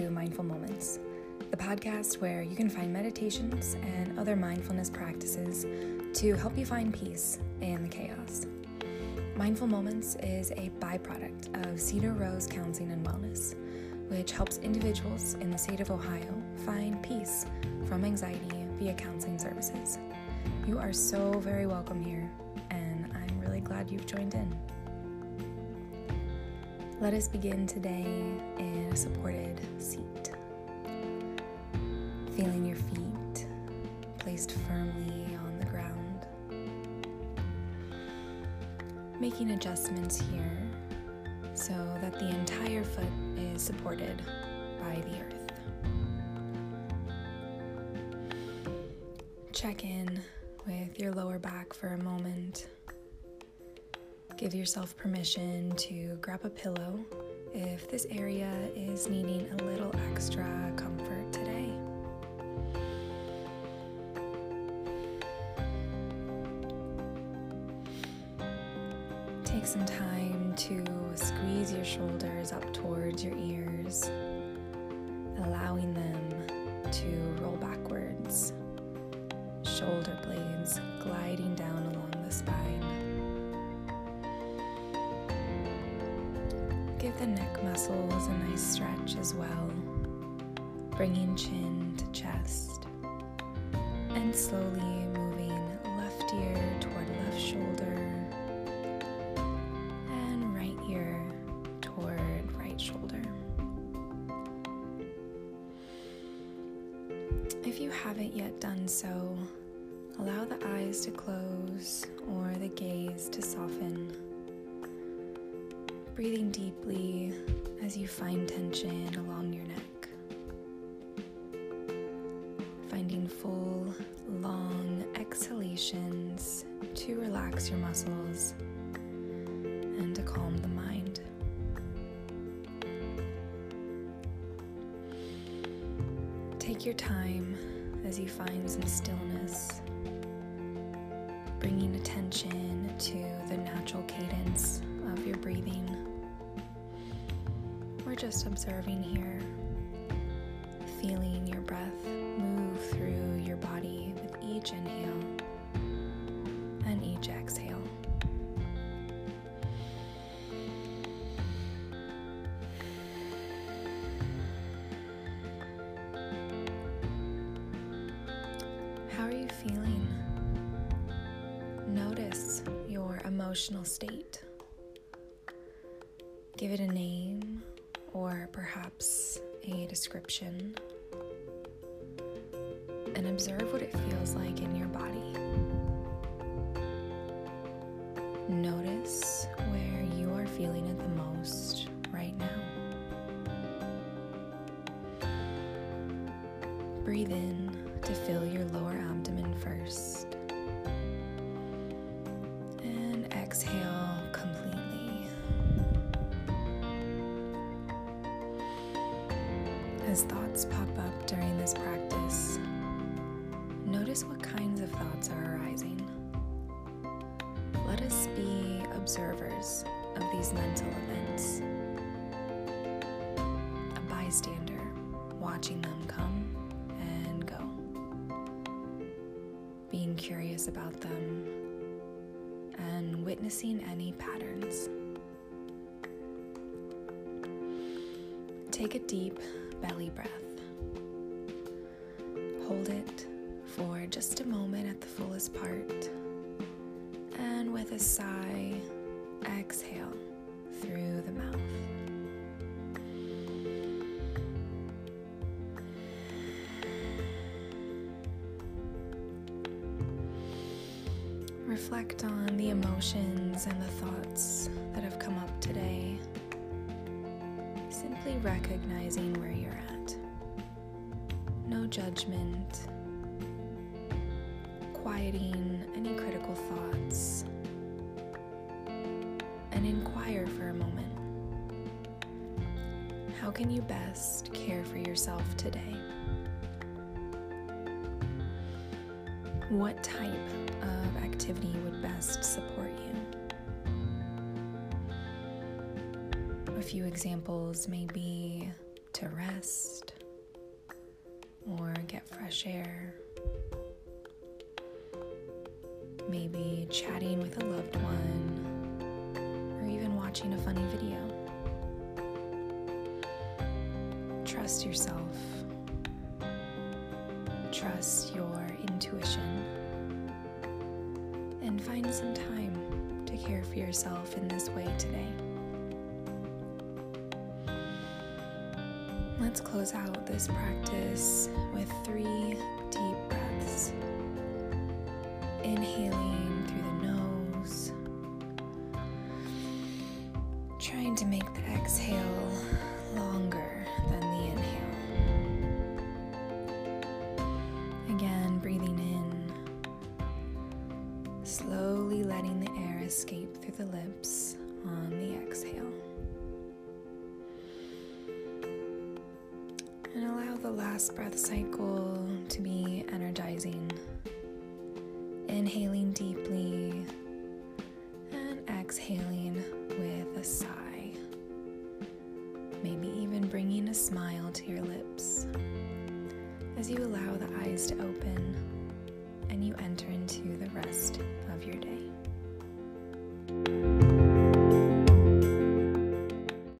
to Mindful Moments, the podcast where you can find meditations and other mindfulness practices to help you find peace in the chaos. Mindful Moments is a byproduct of Cedar Rose Counseling and Wellness, which helps individuals in the state of Ohio find peace from anxiety via counseling services. You are so very welcome here, and I'm really glad you've joined in. Let us begin today in a supported Making adjustments here so that the entire foot is supported by the earth. Check in with your lower back for a moment. Give yourself permission to grab a pillow if this area is needing a little extra comfort Take some time to squeeze your shoulders up towards your ears, allowing them to roll backwards, shoulder blades gliding down along the spine. Give the neck muscles a nice stretch as well, bringing chin to chest, and slowly moving left ear toward left shoulder If you haven't yet done so, allow the eyes to close or the gaze to soften breathing deeply as you find tension along your neck. Finding full, long exhalations to relax your muscles and to calm the mind. Take your time as you find some stillness, bringing attention to the natural cadence of your breathing. We're just observing here, feeling your breath you feeling? Notice your emotional state. Give it a name or perhaps a description and observe what it feels like in your body. Notice where you are feeling it the most right now. Breathe in to fill your lower abdomen first. And exhale completely. As thoughts pop up during this practice, notice what kinds of thoughts are arising. Let us be observers of these mental events, a bystander watching them come being curious about them, and witnessing any patterns. Take a deep belly breath. Hold it for just a moment at the fullest part. And with a sigh, exhale through the mouth. Reflect on the emotions and the thoughts that have come up today simply recognizing where you're at. No judgment, quieting any critical thoughts, and inquire for a moment. How can you best care for yourself today? What type of activity would best support you? A few examples may be to rest or get fresh air. Maybe chatting with a loved one or even watching a funny video. Trust yourself. Trust your intuition. Find some time to care for yourself in this way today. Let's close out this practice with three deep breaths. Inhaling through the nose, trying to make the exhale slowly letting the air escape through the lips on the exhale. And allow the last breath cycle to be energizing. Inhaling deeply and exhaling with a sigh. Maybe even bringing a smile to your lips as you allow the eyes to open and you enter into the rest your day.